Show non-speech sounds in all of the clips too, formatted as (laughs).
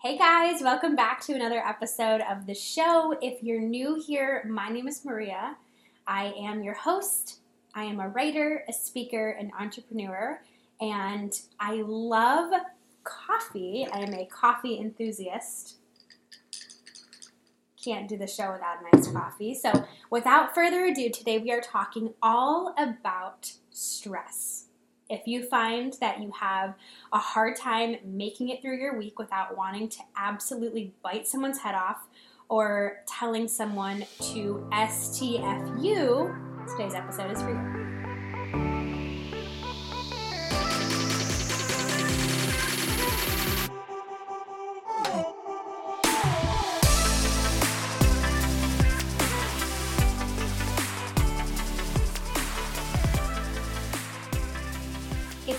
Hey guys, welcome back to another episode of the show. If you're new here, my name is Maria. I am your host. I am a writer, a speaker, an entrepreneur, and I love coffee. I am a coffee enthusiast. Can't do the show without a nice coffee. So, without further ado, today we are talking all about stress if you find that you have a hard time making it through your week without wanting to absolutely bite someone's head off or telling someone to STFU, today's episode is for you.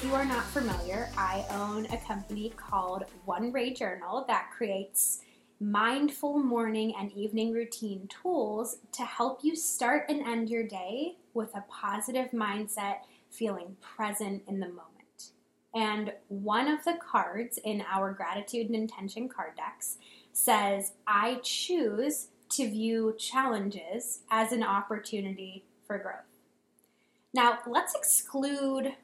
You are not familiar, I own a company called One Ray Journal that creates mindful morning and evening routine tools to help you start and end your day with a positive mindset, feeling present in the moment. And one of the cards in our gratitude and intention card decks says, I choose to view challenges as an opportunity for growth. Now, let's exclude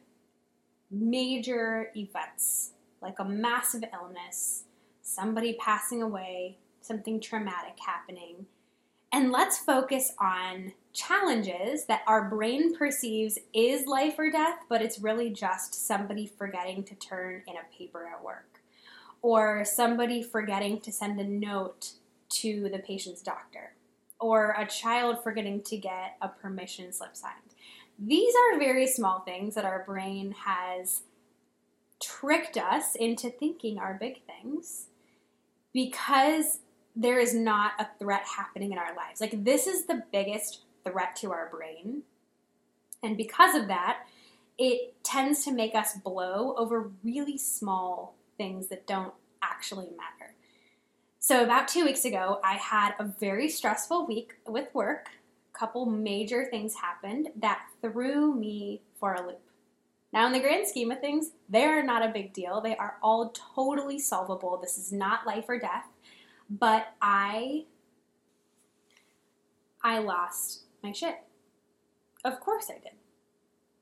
major events like a massive illness, somebody passing away, something traumatic happening. And let's focus on challenges that our brain perceives is life or death, but it's really just somebody forgetting to turn in a paper at work, or somebody forgetting to send a note to the patient's doctor, or a child forgetting to get a permission slip signed. These are very small things that our brain has tricked us into thinking are big things because there is not a threat happening in our lives. Like, this is the biggest threat to our brain. And because of that, it tends to make us blow over really small things that don't actually matter. So, about two weeks ago, I had a very stressful week with work couple major things happened that threw me for a loop. Now, in the grand scheme of things, they're not a big deal. They are all totally solvable. This is not life or death. But I I lost my shit. Of course I did.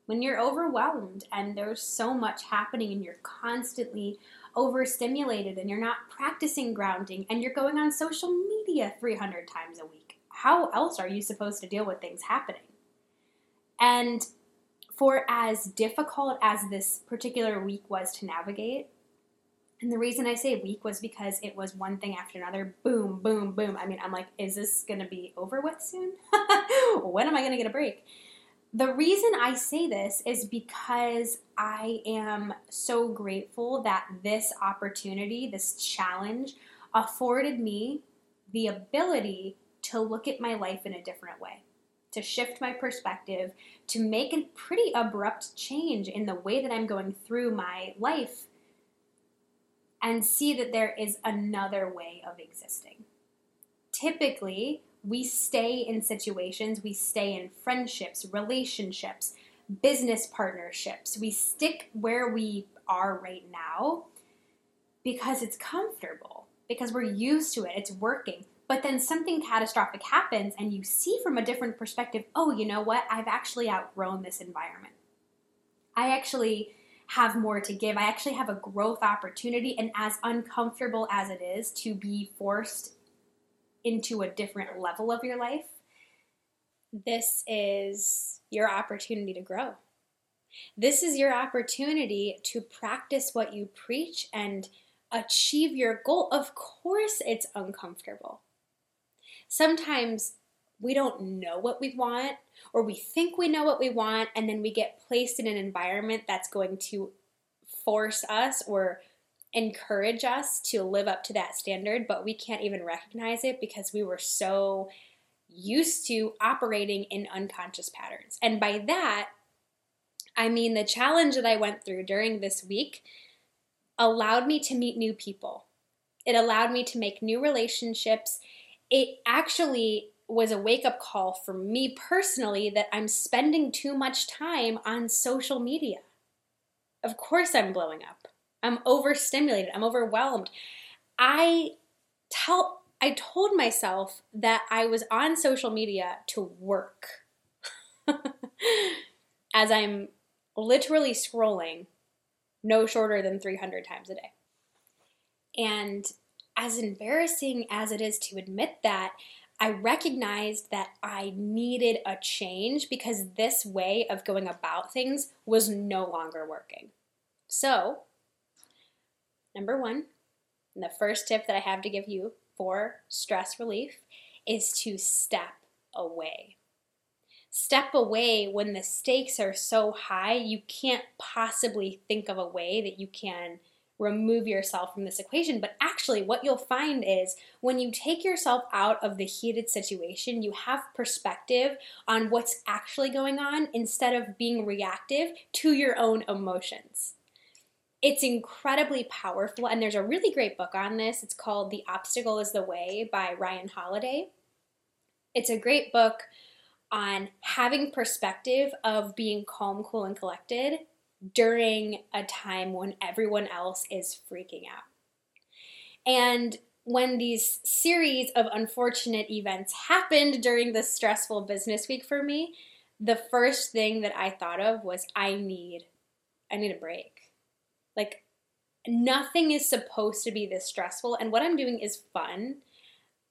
When you're overwhelmed and there's so much happening and you're constantly overstimulated and you're not practicing grounding and you're going on social media 300 times a week how else are you supposed to deal with things happening? And for as difficult as this particular week was to navigate, and the reason I say week was because it was one thing after another, boom, boom, boom. I mean, I'm like, is this going to be over with soon? (laughs) when am I going to get a break? The reason I say this is because I am so grateful that this opportunity, this challenge, afforded me the ability to look at my life in a different way, to shift my perspective, to make a pretty abrupt change in the way that I'm going through my life, and see that there is another way of existing. Typically, we stay in situations, we stay in friendships, relationships, business partnerships. We stick where we are right now because it's comfortable, because we're used to it, it's working. But then something catastrophic happens, and you see from a different perspective oh, you know what? I've actually outgrown this environment. I actually have more to give. I actually have a growth opportunity. And as uncomfortable as it is to be forced into a different level of your life, this is your opportunity to grow. This is your opportunity to practice what you preach and achieve your goal. Of course, it's uncomfortable sometimes we don't know what we want or we think we know what we want and then we get placed in an environment that's going to force us or encourage us to live up to that standard but we can't even recognize it because we were so used to operating in unconscious patterns. And by that i mean the challenge that i went through during this week allowed me to meet new people. It allowed me to make new relationships it actually was a wake up call for me personally that I'm spending too much time on social media. Of course, I'm blowing up. I'm overstimulated. I'm overwhelmed. I tell I told myself that I was on social media to work. (laughs) As I'm literally scrolling no shorter than 300 times a day. And as embarrassing as it is to admit that, I recognized that I needed a change because this way of going about things was no longer working. So, number one, the first tip that I have to give you for stress relief is to step away. Step away when the stakes are so high, you can't possibly think of a way that you can remove yourself from this equation. But actually, what you'll find is when you take yourself out of the heated situation, you have perspective on what's actually going on instead of being reactive to your own emotions. It's incredibly powerful, and there's a really great book on this. It's called The Obstacle is the Way by Ryan Holiday. It's a great book on having perspective of being calm, cool, and collected during a time when everyone else is freaking out. And when these series of unfortunate events happened during this stressful business week for me, the first thing that I thought of was I need I need a break. Like nothing is supposed to be this stressful and what I'm doing is fun.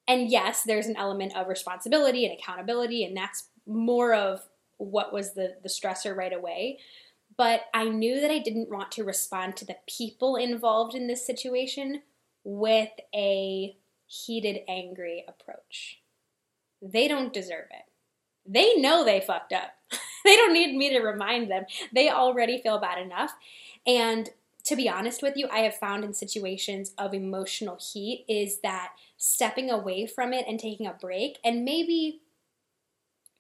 And yes, there's an element of responsibility and accountability and that's more of what was the the stressor right away but I knew that I didn't want to respond to the people involved in this situation with a heated, angry approach. They don't deserve it. They know they fucked up. (laughs) they don't need me to remind them. They already feel bad enough. And to be honest with you, I have found in situations of emotional heat is that stepping away from it and taking a break and maybe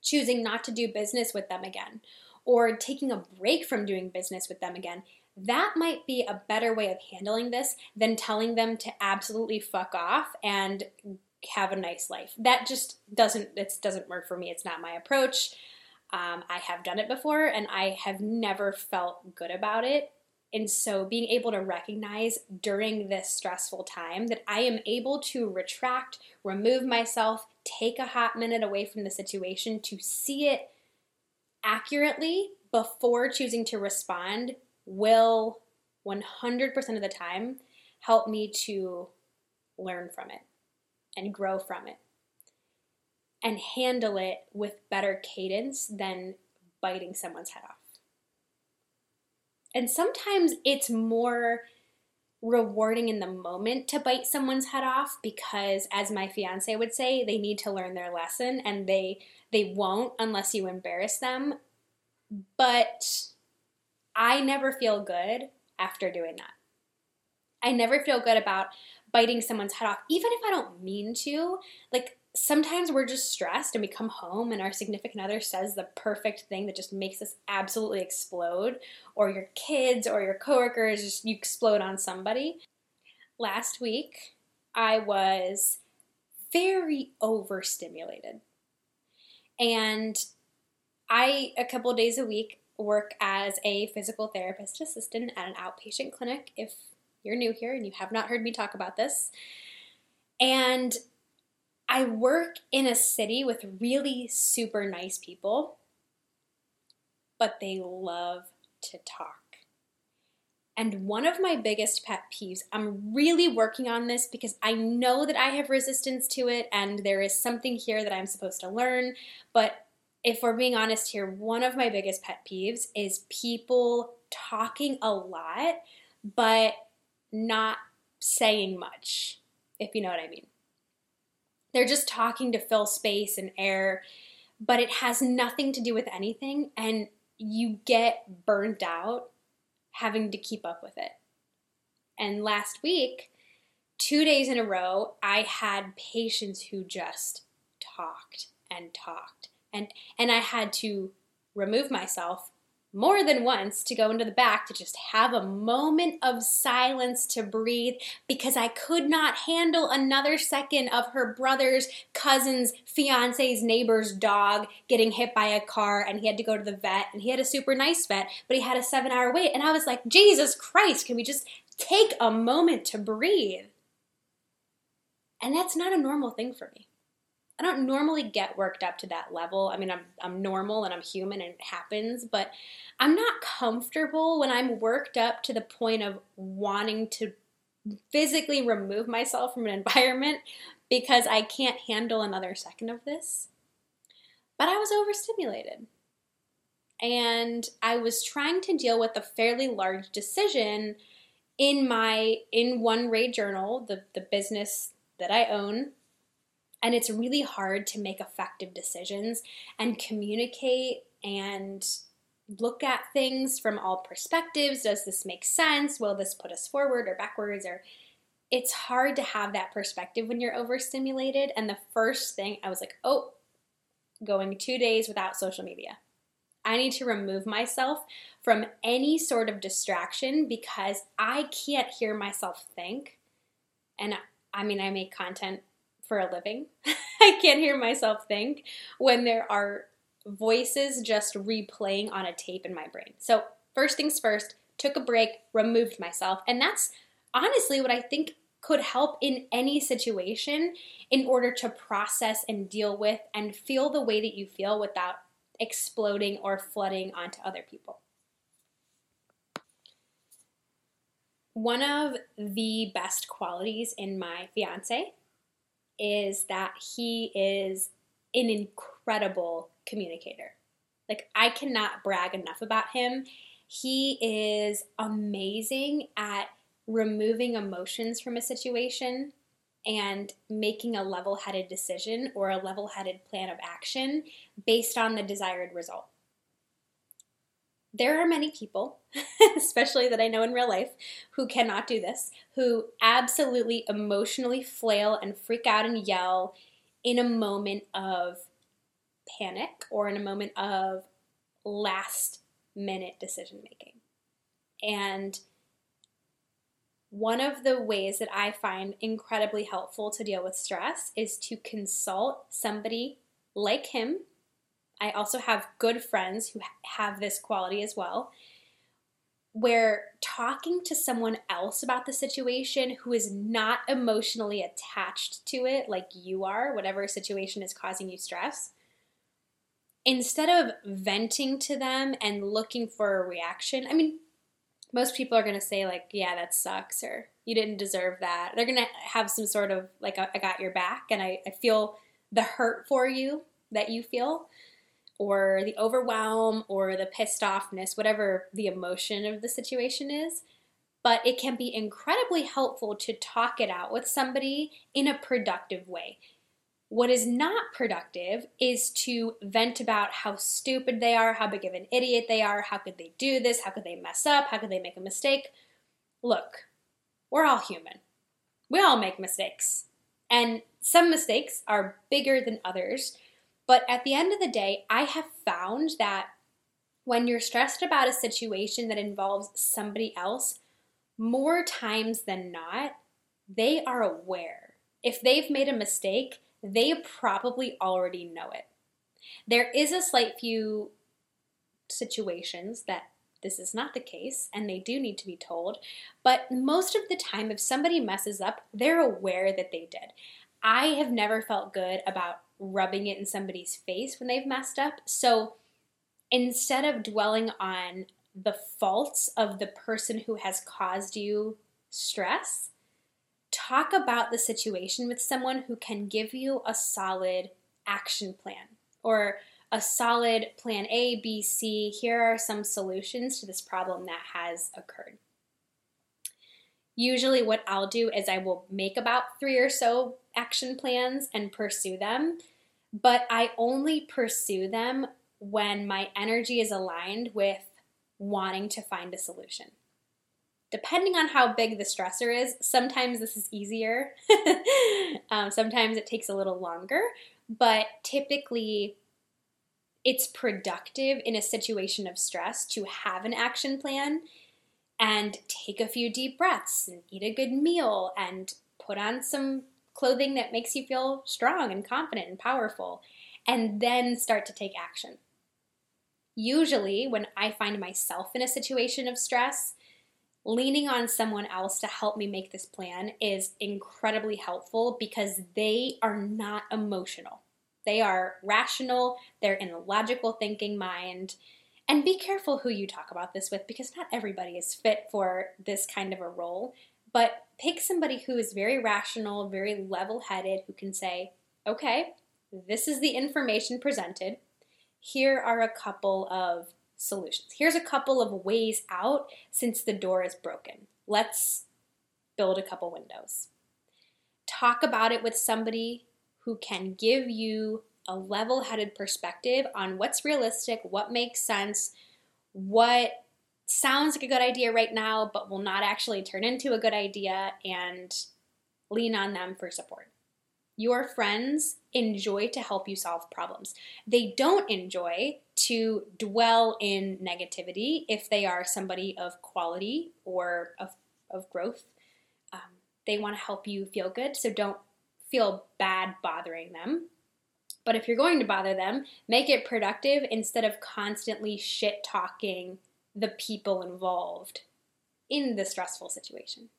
choosing not to do business with them again or taking a break from doing business with them again, that might be a better way of handling this than telling them to absolutely fuck off and have a nice life. That just doesn't it doesn't work for me. It's not my approach. Um, I have done it before and I have never felt good about it. And so, being able to recognize during this stressful time that I am able to retract, remove myself, take a hot minute away from the situation to see it accurately before choosing to respond will 100% of the time help me to learn from it and grow from it and handle it with better cadence than biting someone's head off. And sometimes it's more rewarding in the moment to bite someone's head off because as my fiance would say they need to learn their lesson and they they won't unless you embarrass them. But i never feel good after doing that. I never feel good about biting someone's head off even if i don't mean to. Like sometimes we're just stressed and we come home and our significant other says the perfect thing that just makes us absolutely explode, or your kids or your coworkers, just you explode on somebody. Last week, I was very overstimulated. And I, a couple days a week, work as a physical therapist assistant at an outpatient clinic. If you're new here and you have not heard me talk about this, and I work in a city with really super nice people, but they love to talk. And one of my biggest pet peeves, I'm really working on this because I know that I have resistance to it and there is something here that I'm supposed to learn. But if we're being honest here, one of my biggest pet peeves is people talking a lot but not saying much, if you know what I mean. They're just talking to fill space and air, but it has nothing to do with anything, and you get burnt out having to keep up with it. And last week, two days in a row, I had patients who just talked and talked. And, and I had to remove myself more than once to go into the back to just have a moment of silence to breathe because I could not handle another second of her brother's cousin's fiance's neighbor's dog getting hit by a car and he had to go to the vet and he had a super nice vet but he had a 7 hour wait and I was like Jesus Christ can we just take a moment to breathe And that's not a normal thing for me. I don't normally get worked up to that level. I mean, I'm I'm normal and I'm human and it happens, but I'm not comfortable when I'm worked up to the point of wanting to physically remove myself from an environment because I can't handle another second of this. But I was overstimulated. And I was trying to deal with a fairly large decision in my in one ray journal, the, the business that I own. And it's really hard to make effective decisions and communicate and look at things from all perspectives. Does this make sense? Will this put us forward or backwards? Or it's hard to have that perspective when you're overstimulated. And the first thing I was like, oh, going two days without social media. I need to remove myself from any sort of distraction because I can't hear myself think. And I mean, I make content for a living. (laughs) I can't hear myself think when there are voices just replaying on a tape in my brain. So, first things first, took a break, removed myself. And that's honestly what I think could help in any situation in order to process and deal with and feel the way that you feel without exploding or flooding onto other people. One of the best qualities in my fiance is that he is an incredible communicator. Like, I cannot brag enough about him. He is amazing at removing emotions from a situation and making a level headed decision or a level headed plan of action based on the desired result. There are many people, (laughs) especially that I know in real life, who cannot do this, who absolutely emotionally flail and freak out and yell in a moment of panic or in a moment of last minute decision making. And one of the ways that I find incredibly helpful to deal with stress is to consult somebody like him. I also have good friends who have this quality as well, where talking to someone else about the situation who is not emotionally attached to it like you are, whatever situation is causing you stress, instead of venting to them and looking for a reaction, I mean, most people are going to say like yeah that sucks or you didn't deserve that. They're going to have some sort of like i got your back and I, I feel the hurt for you that you feel or the overwhelm or the pissed offness whatever the emotion of the situation is but it can be incredibly helpful to talk it out with somebody in a productive way what is not productive is to vent about how stupid they are, how big of an idiot they are, how could they do this, how could they mess up, how could they make a mistake. Look, we're all human. We all make mistakes. And some mistakes are bigger than others. But at the end of the day, I have found that when you're stressed about a situation that involves somebody else, more times than not, they are aware. If they've made a mistake, they probably already know it. There is a slight few situations that this is not the case and they do need to be told, but most of the time, if somebody messes up, they're aware that they did. I have never felt good about rubbing it in somebody's face when they've messed up. So instead of dwelling on the faults of the person who has caused you stress, talk about the situation with someone who can give you a solid action plan or a solid plan A, B, C. Here are some solutions to this problem that has occurred. Usually, what I'll do is I will make about three or so action plans and pursue them, but I only pursue them when my energy is aligned with wanting to find a solution depending on how big the stressor is, sometimes this is easier. (laughs) um, sometimes it takes a little longer, but typically it's productive in a situation of stress to have an action plan and take a few deep breaths and eat a good meal and put on some clothing that makes you feel strong and confident and powerful, and then start to take action. Usually, when I find myself in a situation of stress, leaning on someone else to help me make this plan is incredibly helpful because they are not emotional. They are rational, they're in a logical thinking mind. And be careful who you talk about this with because not everybody is fit for this kind of a role. But pick somebody who is very rational, very level headed, who can say, okay, this is the information presented. Here are a couple of solutions. Here's a couple of ways out since the door is broken. Let's build a couple windows. Talk about it with somebody who can give you a level headed perspective on what's realistic, what makes sense, what sounds like a good idea right now, but will not actually turn into a good idea, and lean on them for support. Your friends enjoy to help you solve problems. They don't enjoy to dwell in negativity if they are somebody of quality or of, of growth. Um, they want to help you feel good, so don't feel bad bothering them. But if you're going to bother them, make it productive instead of constantly shit talking the people involved in the stressful situation.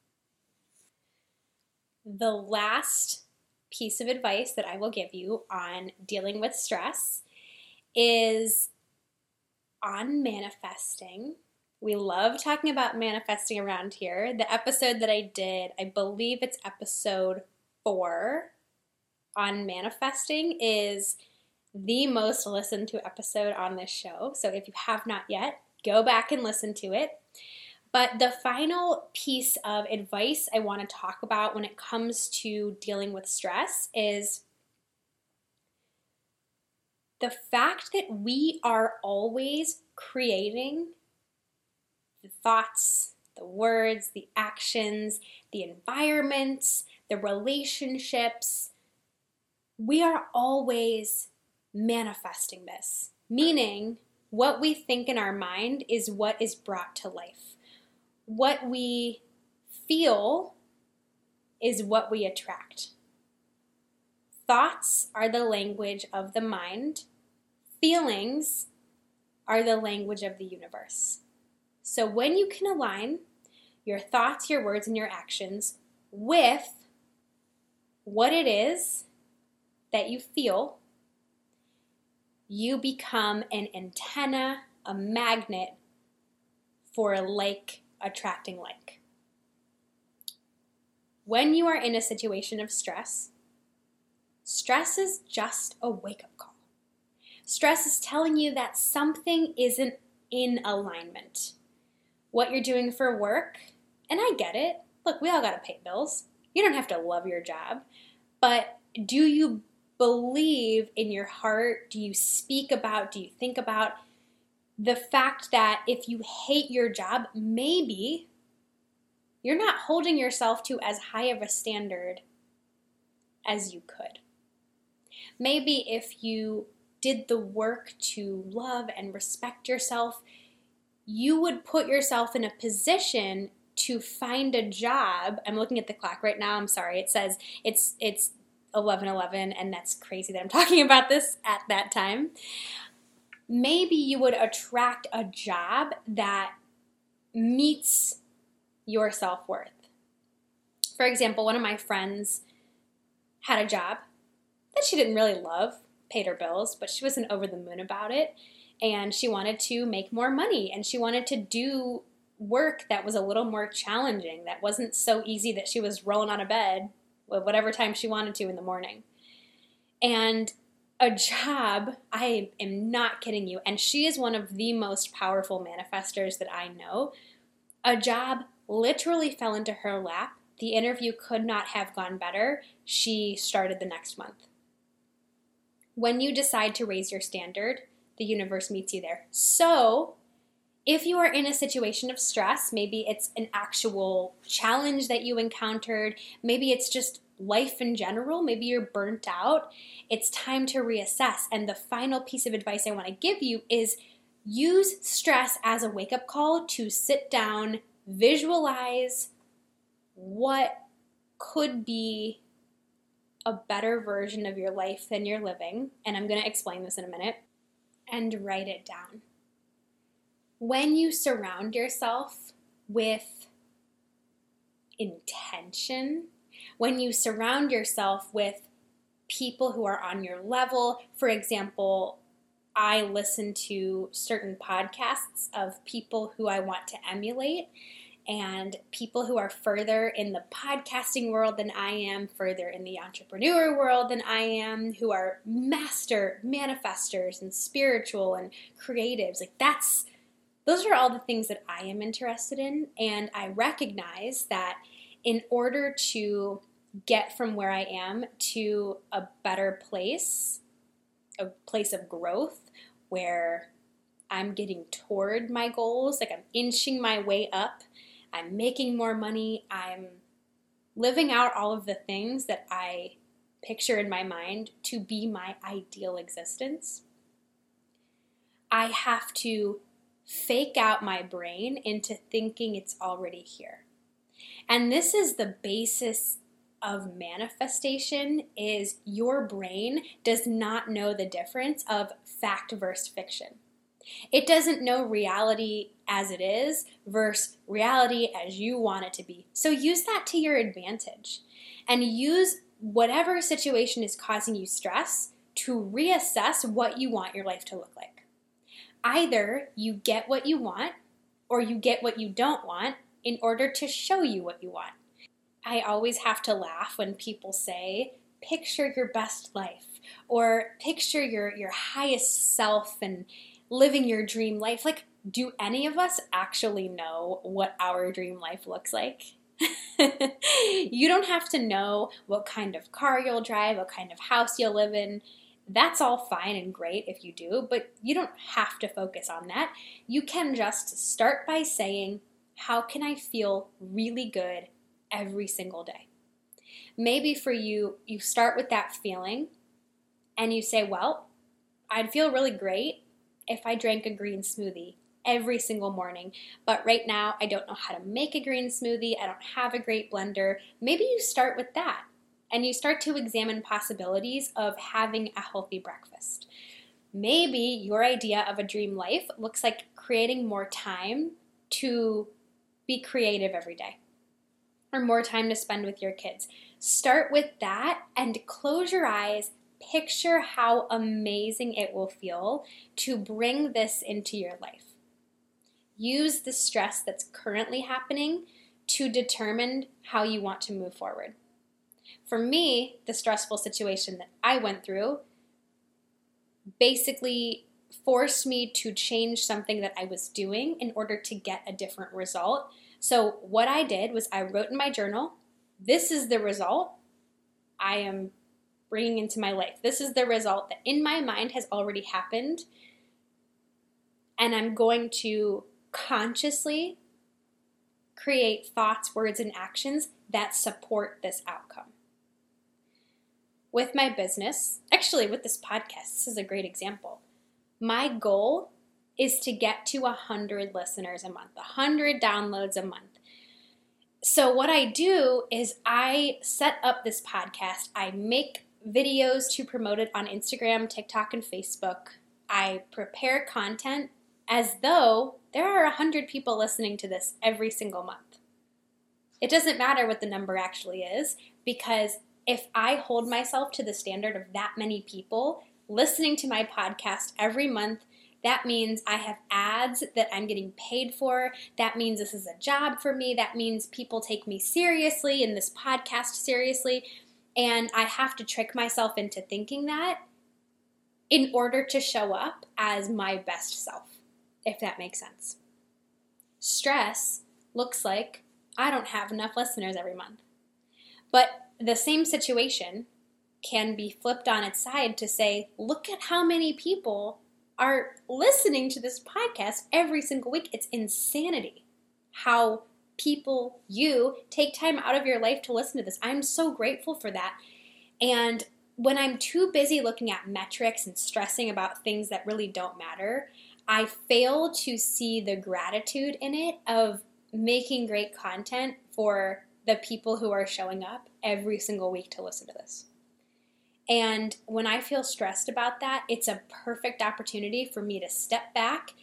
The last piece of advice that I will give you on dealing with stress is on manifesting. We love talking about manifesting around here. The episode that I did, I believe it's episode four on manifesting, is the most listened to episode on this show. So if you have not yet, go back and listen to it. But the final piece of advice I want to talk about when it comes to dealing with stress is the fact that we are always creating the thoughts, the words, the actions, the environments, the relationships. We are always manifesting this, meaning what we think in our mind is what is brought to life what we feel is what we attract. Thoughts are the language of the mind, feelings are the language of the universe. So when you can align your thoughts, your words, and your actions with what it is that you feel, you become an antenna, a magnet for a like attracting like. When you are in a situation of stress, stress is just a wake up call. Stress is telling you that something isn't in alignment. What you're doing for work, and I get it. Look, we all got to pay bills. You don't have to love your job. But do you believe in your heart? Do you speak about, do you think about the fact that if you hate your job, maybe you're not holding yourself to as high of a standard as you could. Maybe if you did the work to love and respect yourself, you would put yourself in a position to find a job. I'm looking at the clock right now. I'm sorry. It says it's it's 11:11 and that's crazy that I'm (laughs) talking about this at that time maybe you would attract a job that meets your self worth. For example, one of my friends had a job that she didn't really love, paid her bills, but she wasn't over the moon about it. And she wanted to make more money and she wanted to do work that was a little more challenging, that wasn't so easy that she was rolling out of bed whatever time she wanted to in the morning. And a job, I am not kidding you, and she is one of the most powerful manifestors that I know. A job literally fell into her lap. The interview could not have gone better. She started the next month. When you decide to raise your standard, the universe meets you there. So, if you are in a situation of stress, maybe it's an actual challenge that you encountered, maybe it's just life in general, maybe you're burnt out, it's time to reassess. And the final piece of advice I want to give you is use stress as a wake up call to sit down, visualize what could be a better version of your life than you're living. And I'm going to explain this in a minute. And write it down. When you surround yourself with intention, when you surround yourself with people who are on your level, for example, I listen to certain podcasts of people who I want to emulate and people who are further in the podcasting world than I am, further in the entrepreneur world than I am, who are master manifestors and spiritual and creatives. Like that's those are all the things that I am interested in and I recognize that in order to get from where I am to a better place, a place of growth where I'm getting toward my goals, like I'm inching my way up I'm making more money, I'm living out all of the things that I picture in my mind to be my ideal existence. I have to fake out my brain into thinking it's already here. And this is the basis of manifestation is your brain does not know the difference of fact versus fiction. It doesn't know reality as it is versus reality as you want it to be. So use that to your advantage and use whatever situation is causing you stress to reassess what you want your life to look like. Either you get what you want or you get what you don't want in order to show you what you want. I always have to laugh when people say, picture your best life or picture your, your highest self and living your dream life. Like, do any of us actually know what our dream life looks like? (laughs) you don't have to know what kind of car you'll drive, what kind of house you'll live in. That's all fine and great if you do, but you don't have to focus on that. You can just start by saying, How can I feel really good every single day? Maybe for you, you start with that feeling and you say, Well, I'd feel really great if I drank a green smoothie every single morning. But right now, I don't know how to make a green smoothie. I don't have a great blender. Maybe you start with that and you start to examine possibilities of having a healthy breakfast. Maybe your idea of a dream life looks like creating more time to be creative every day or more time to spend with your kids. Start with that and close your eyes picture how amazing it will feel to bring this into your life. Use the stress that's currently happening to determine how you want to move forward. For me, the stressful situation that I went through basically forced me to change something that I was doing in order to get a different result. So, what I did was I wrote in my journal, This is the result. I am bringing into my life. This is the result that in my mind has already happened. And I'm going to consciously create thoughts, words, and actions that support this outcome. With my business, actually, with this podcast, this is a great example. My goal is to get to 100 listeners a month, 100 downloads a month. So, what I do is I set up this podcast, I make videos to promote it on Instagram, TikTok, and Facebook. I prepare content as though there are 100 people listening to this every single month. It doesn't matter what the number actually is because if I hold myself to the standard of that many people listening to my podcast every month, that means I have ads that I'm getting paid for. That means this is a job for me. That means people take me seriously and this podcast seriously. And I have to trick myself into thinking that in order to show up as my best self, if that makes sense. Stress looks like I don't have enough listeners every month. But the same situation can be flipped on its side to say, look at how many people are listening to this podcast every single week. It's insanity how people, you, take time out of your life to listen to this. I'm so grateful for that. And when I'm too busy looking at metrics and stressing about things that really don't matter, I fail to see the gratitude in it of making great content for the people who are showing up every single week to listen to this. And when I feel stressed about that, it's a perfect opportunity for me to step back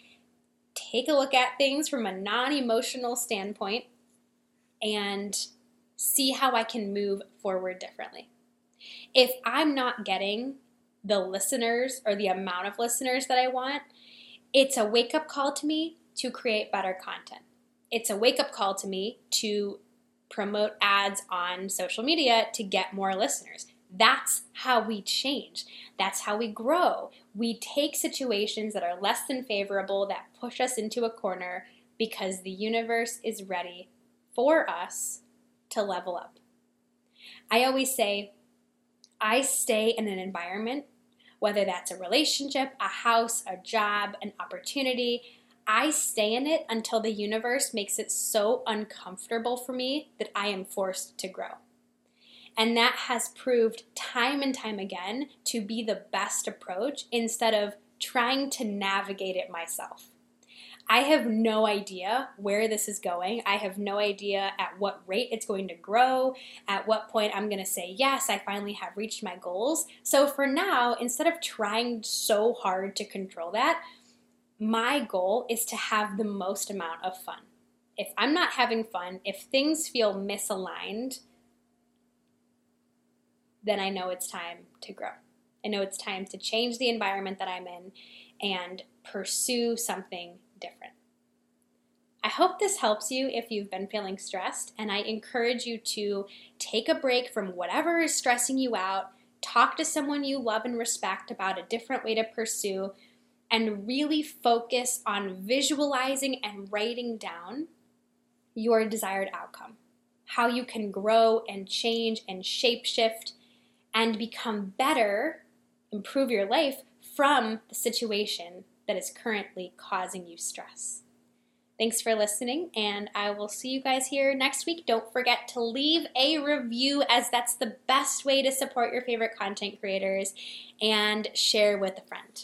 take a look at things from a non emotional standpoint and see how I can move forward differently. If I'm not getting the listeners or the amount of listeners that I want, it's a wake up call to me to create better content. It's a wake up call to me to promote ads on social media to get more listeners. That's how we change. That's how we grow. We take situations that are less than favorable, that push us into a corner, because the universe is ready for us to level up. I always say, I stay in an environment, whether that's a relationship, a house, a job, an opportunity, I stay in it until the universe makes it so uncomfortable for me that I am forced to grow. And that has proved time and time again to be the best approach instead of trying to navigate it myself. I have no idea where this is going. I have no idea at what rate it's going to grow, at what point I'm going to say, yes, I finally have reached my goals. So for now, instead of trying so hard to control that, my goal is to have the most amount of fun. If I'm not having fun, if things feel misaligned, then I know it's time to grow. I know it's time to change the environment that I'm in and pursue something different. I hope this helps you if you've been feeling stressed, and I encourage you to take a break from whatever is stressing you out, talk to someone you love and respect about a different way to pursue and really focus on visualizing and writing down your desired outcome. How you can grow and change and shapeshift and become better, improve your life from the situation that is currently causing you stress. Thanks for listening, and I will see you guys here next week. Don't forget to leave a review, as that's the best way to support your favorite content creators, and share with a friend.